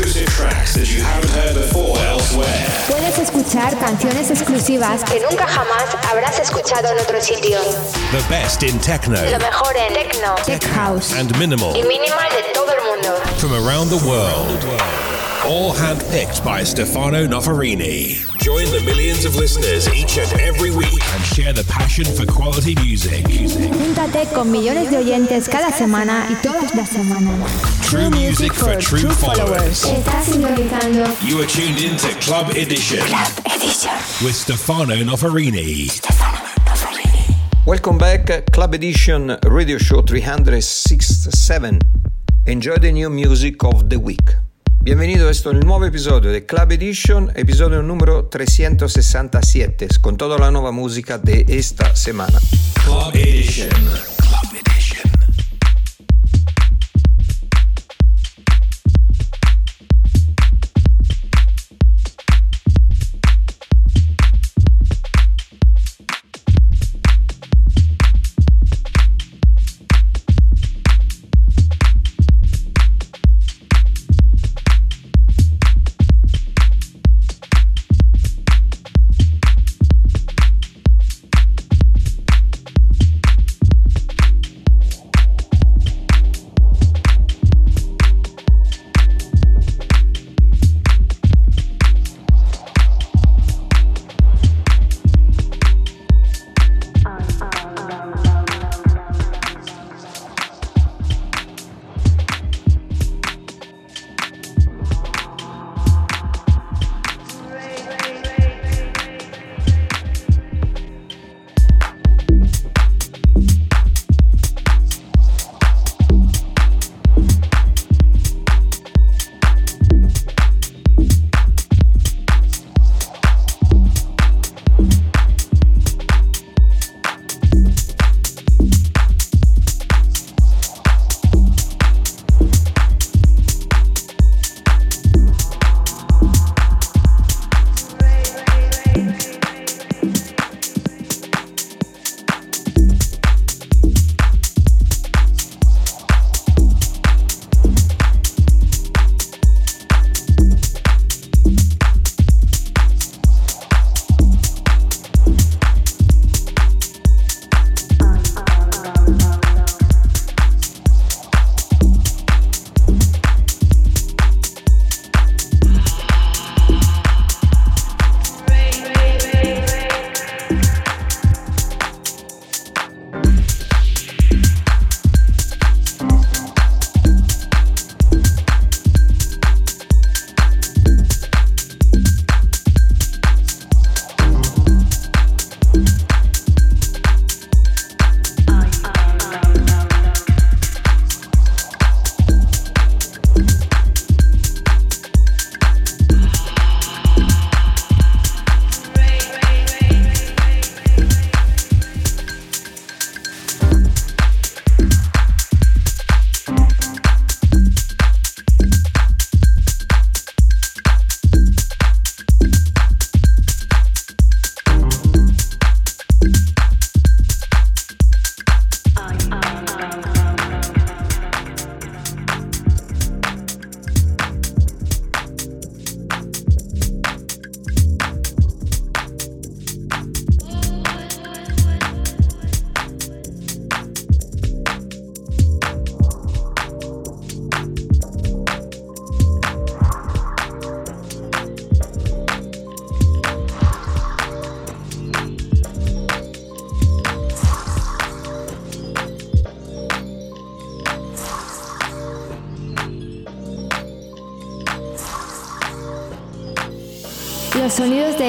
You can hear exclusive tracks that you haven't heard before elsewhere. Puedes escuchar canciones exclusivas que nunca jamás habrás escuchado en otro sitio. The best in techno Lo mejor en techno, tech house and minimal y minimal de todo el mundo. from around the world. All handpicked by Stefano Noferini. Join the millions of listeners each and every week and share the passion for quality music. Júntate con millones de oyentes cada semana y todas las semanas. True music for true followers. Estás sintonizando You are tuned in to Club Edition Club Edition. with Stefano Noferini. Welcome back, Club Edition Radio Show 367. Enjoy the new music of the week. Bienvenido a esto el nuevo episodio de Club Edition, episodio número 367, con toda la nueva música de esta semana. Club Edition.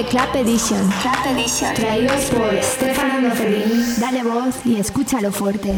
De Clap Edition. Traídos por Stefano Noferini. Dale voz y escúchalo fuerte.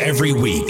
Every week.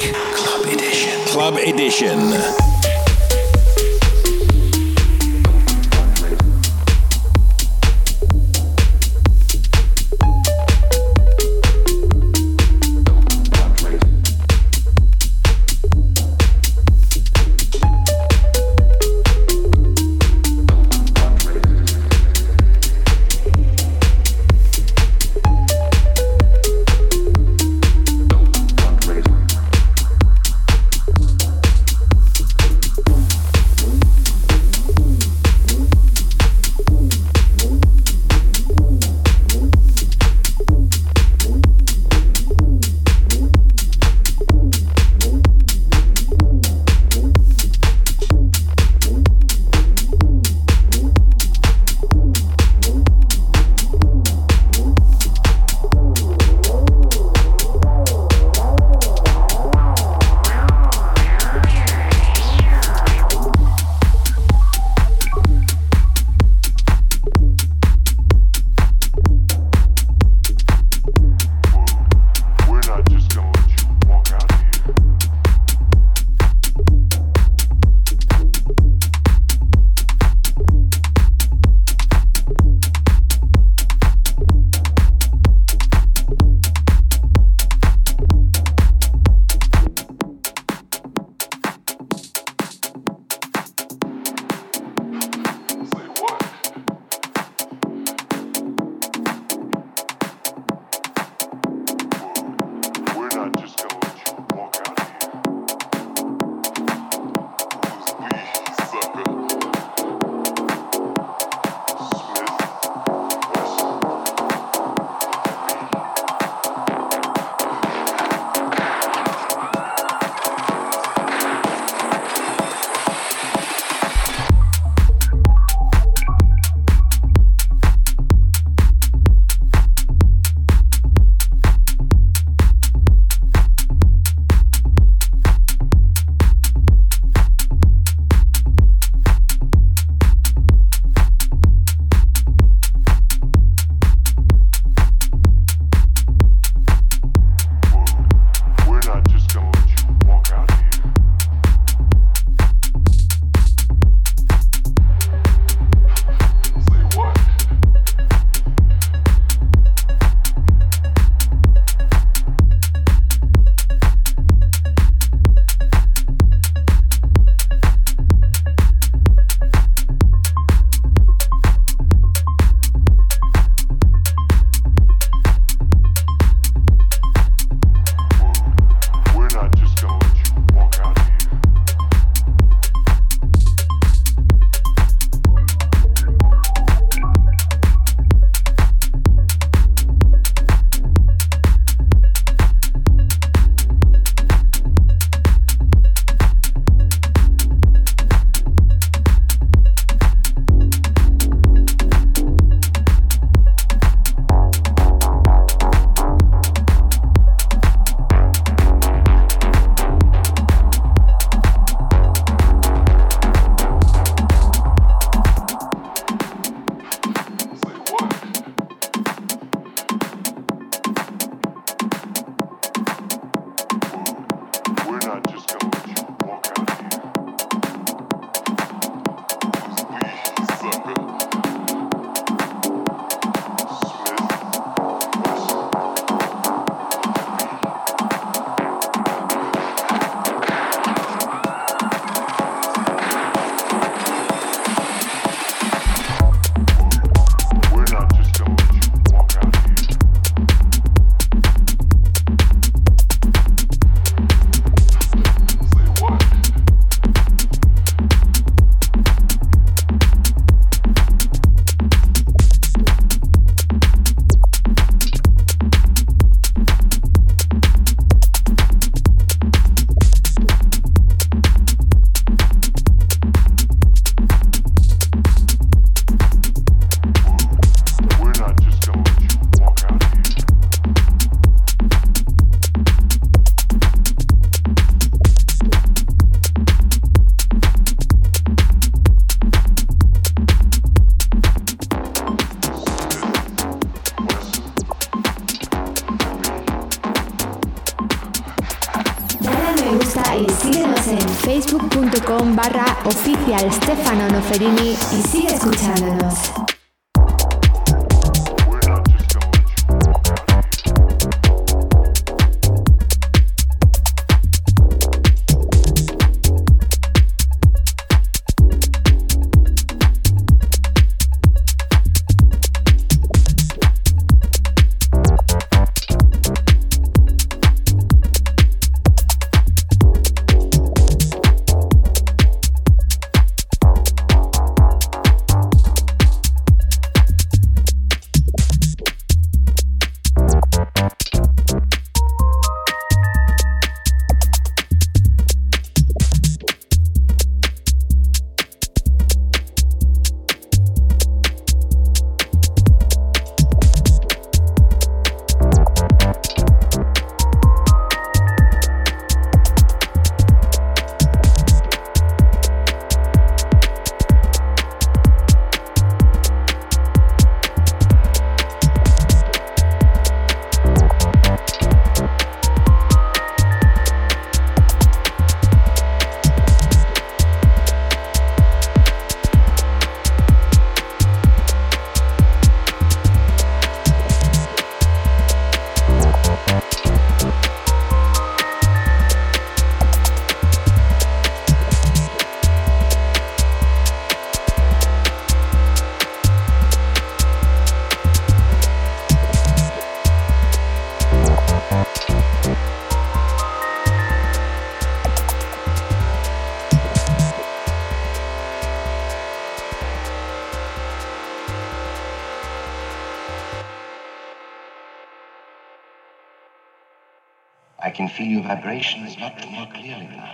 Vibrations not more clearly now.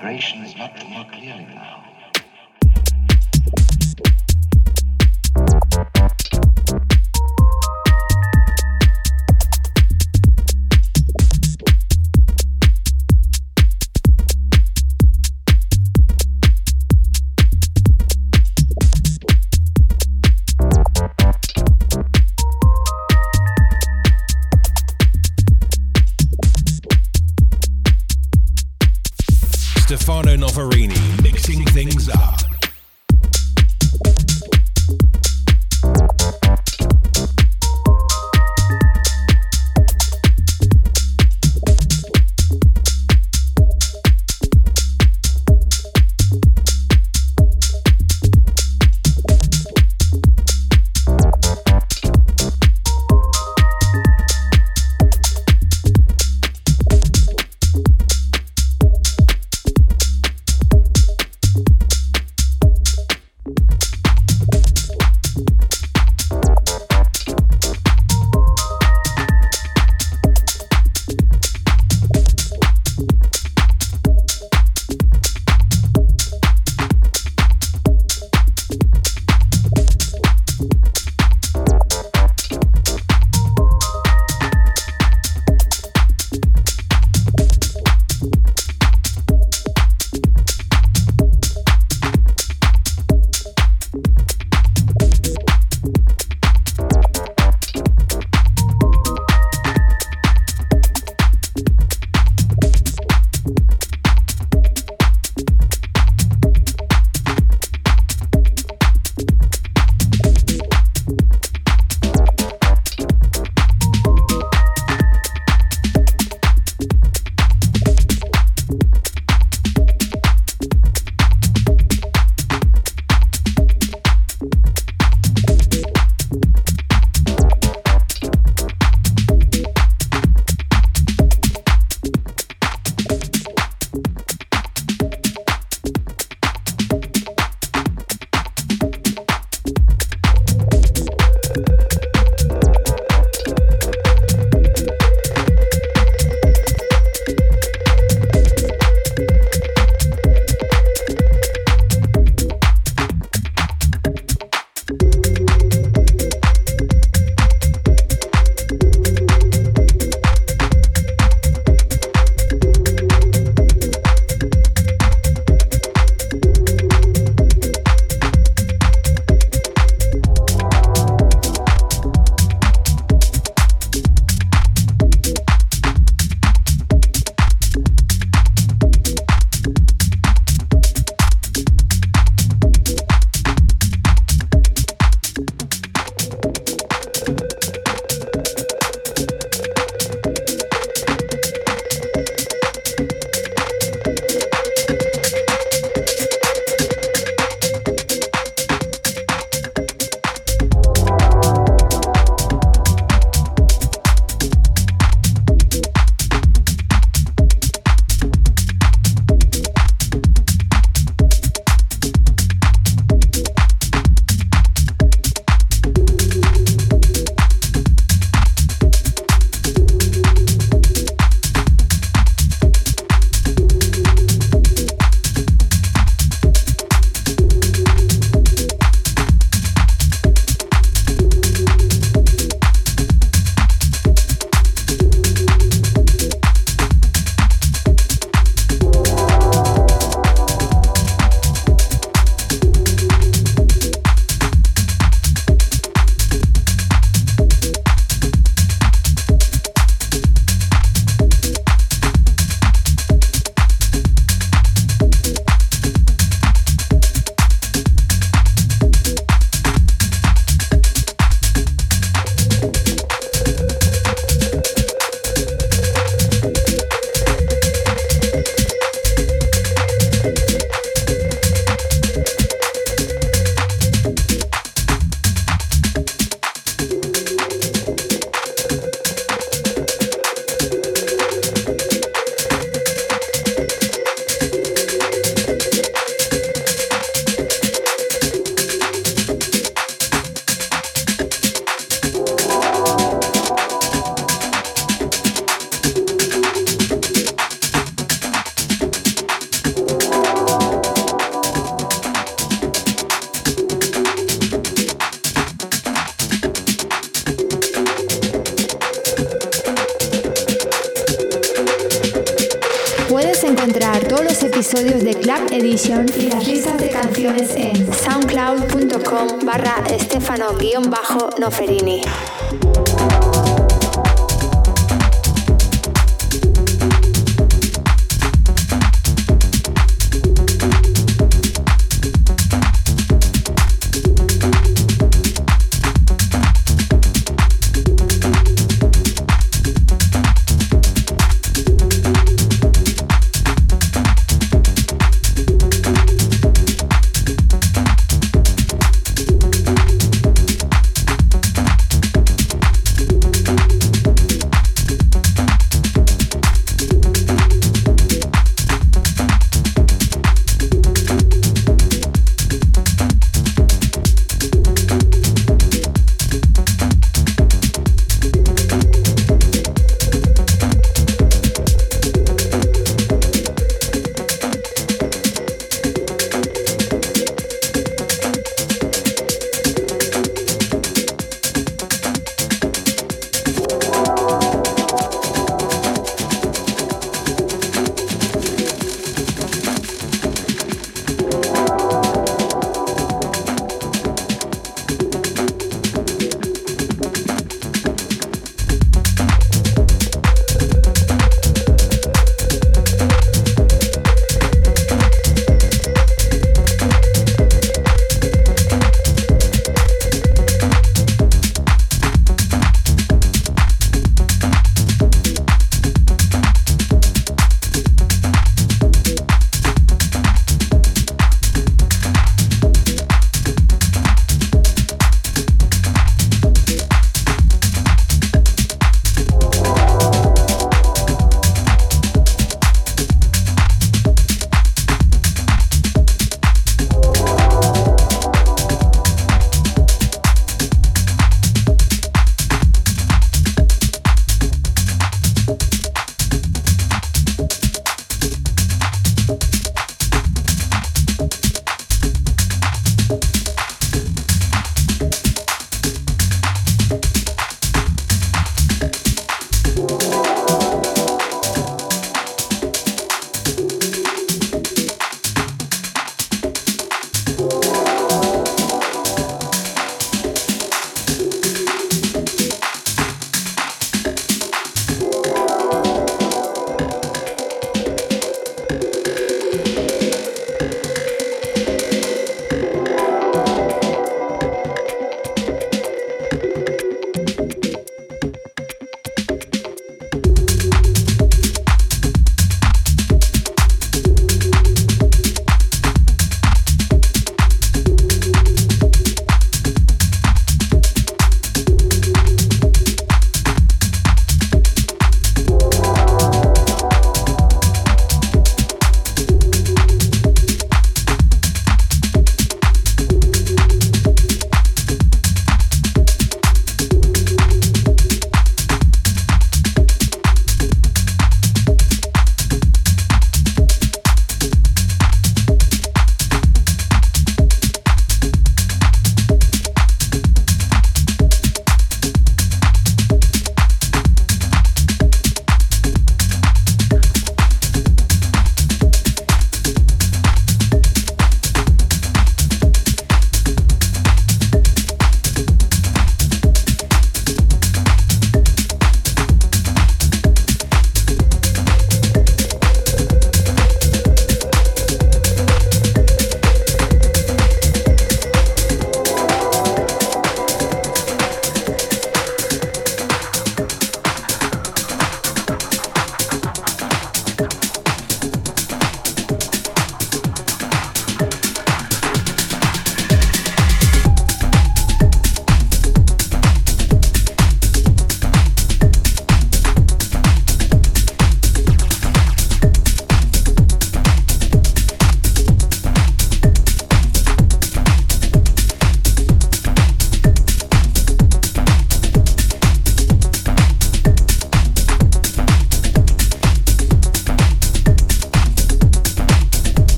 Vibrations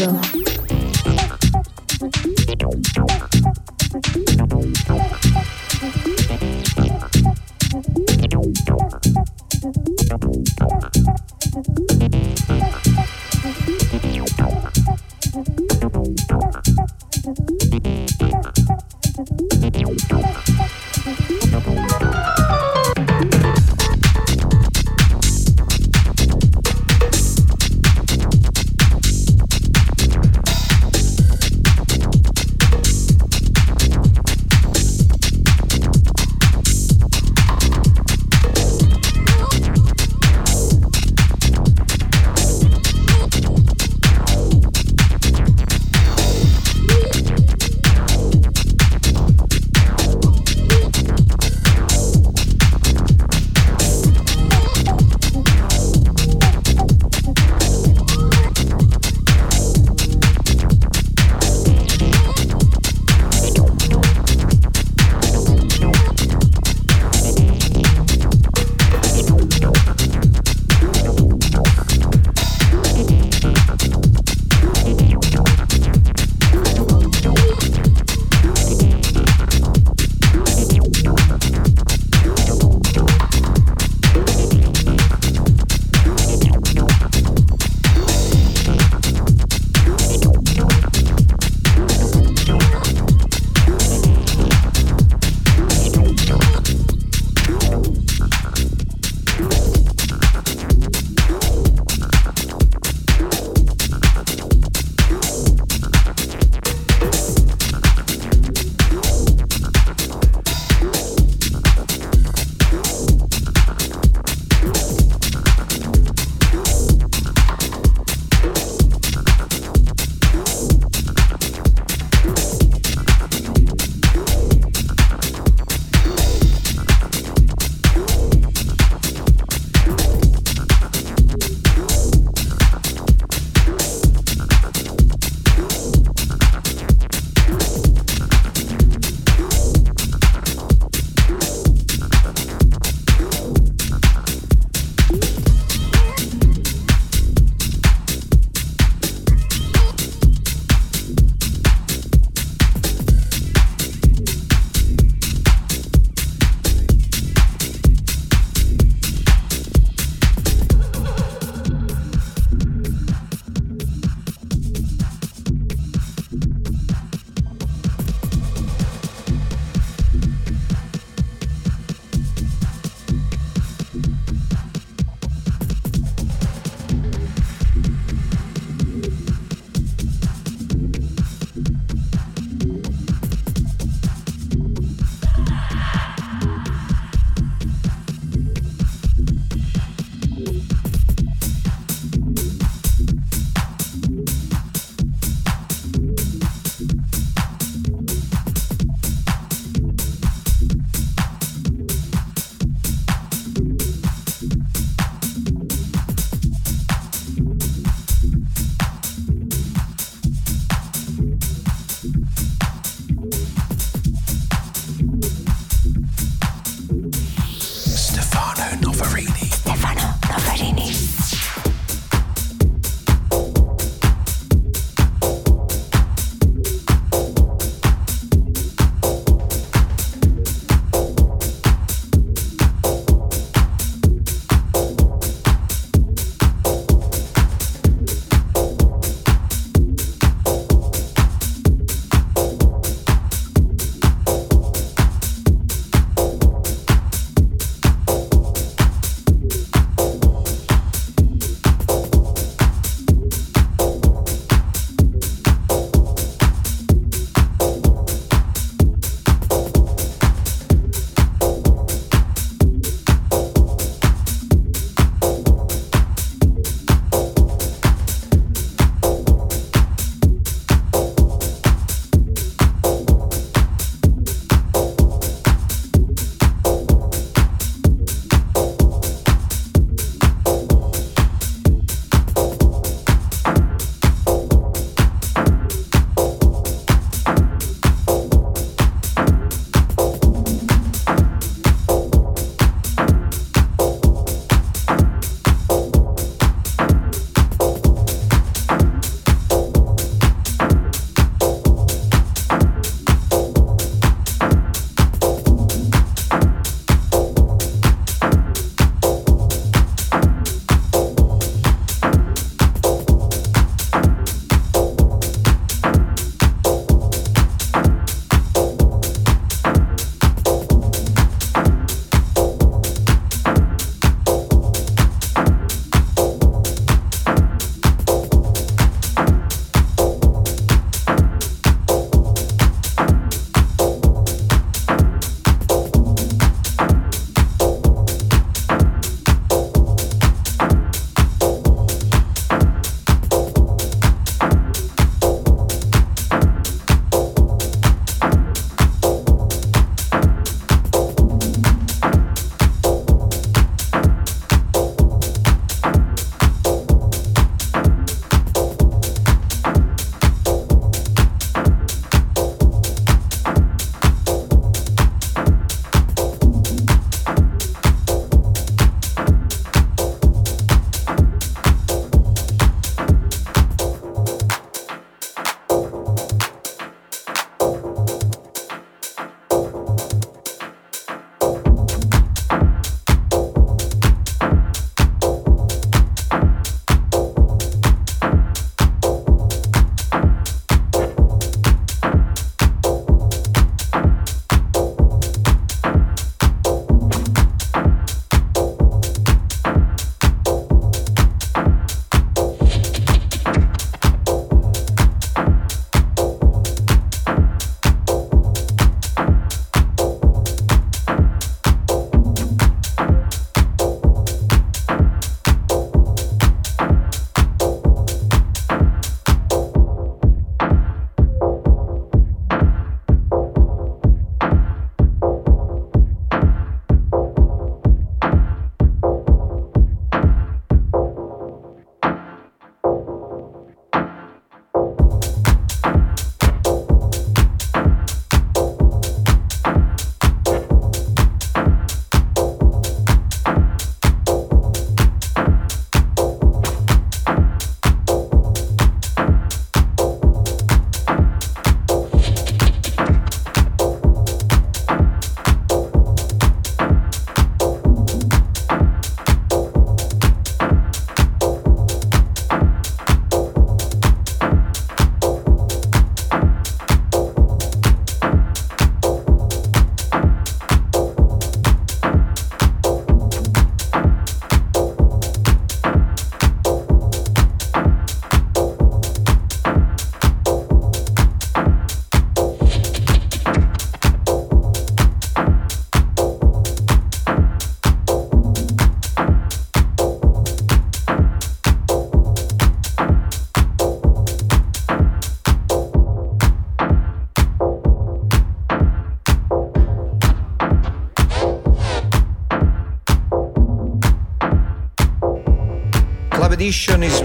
Mezclándolo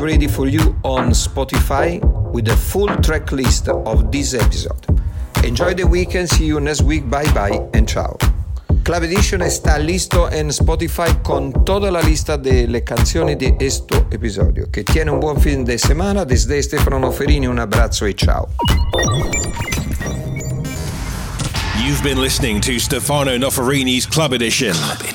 Ready for you on Spotify with a full track list of this episode. Enjoy the weekend, see you next week, bye bye and ciao. Club Edition está listo en Spotify con toda la lista de las canciones de este episodio. Que tiene un buen fin de semana. Desde Stefano Noferini un abrazo y chao. You've been listening to Stefano Noferini's Club Edition. Club Edition.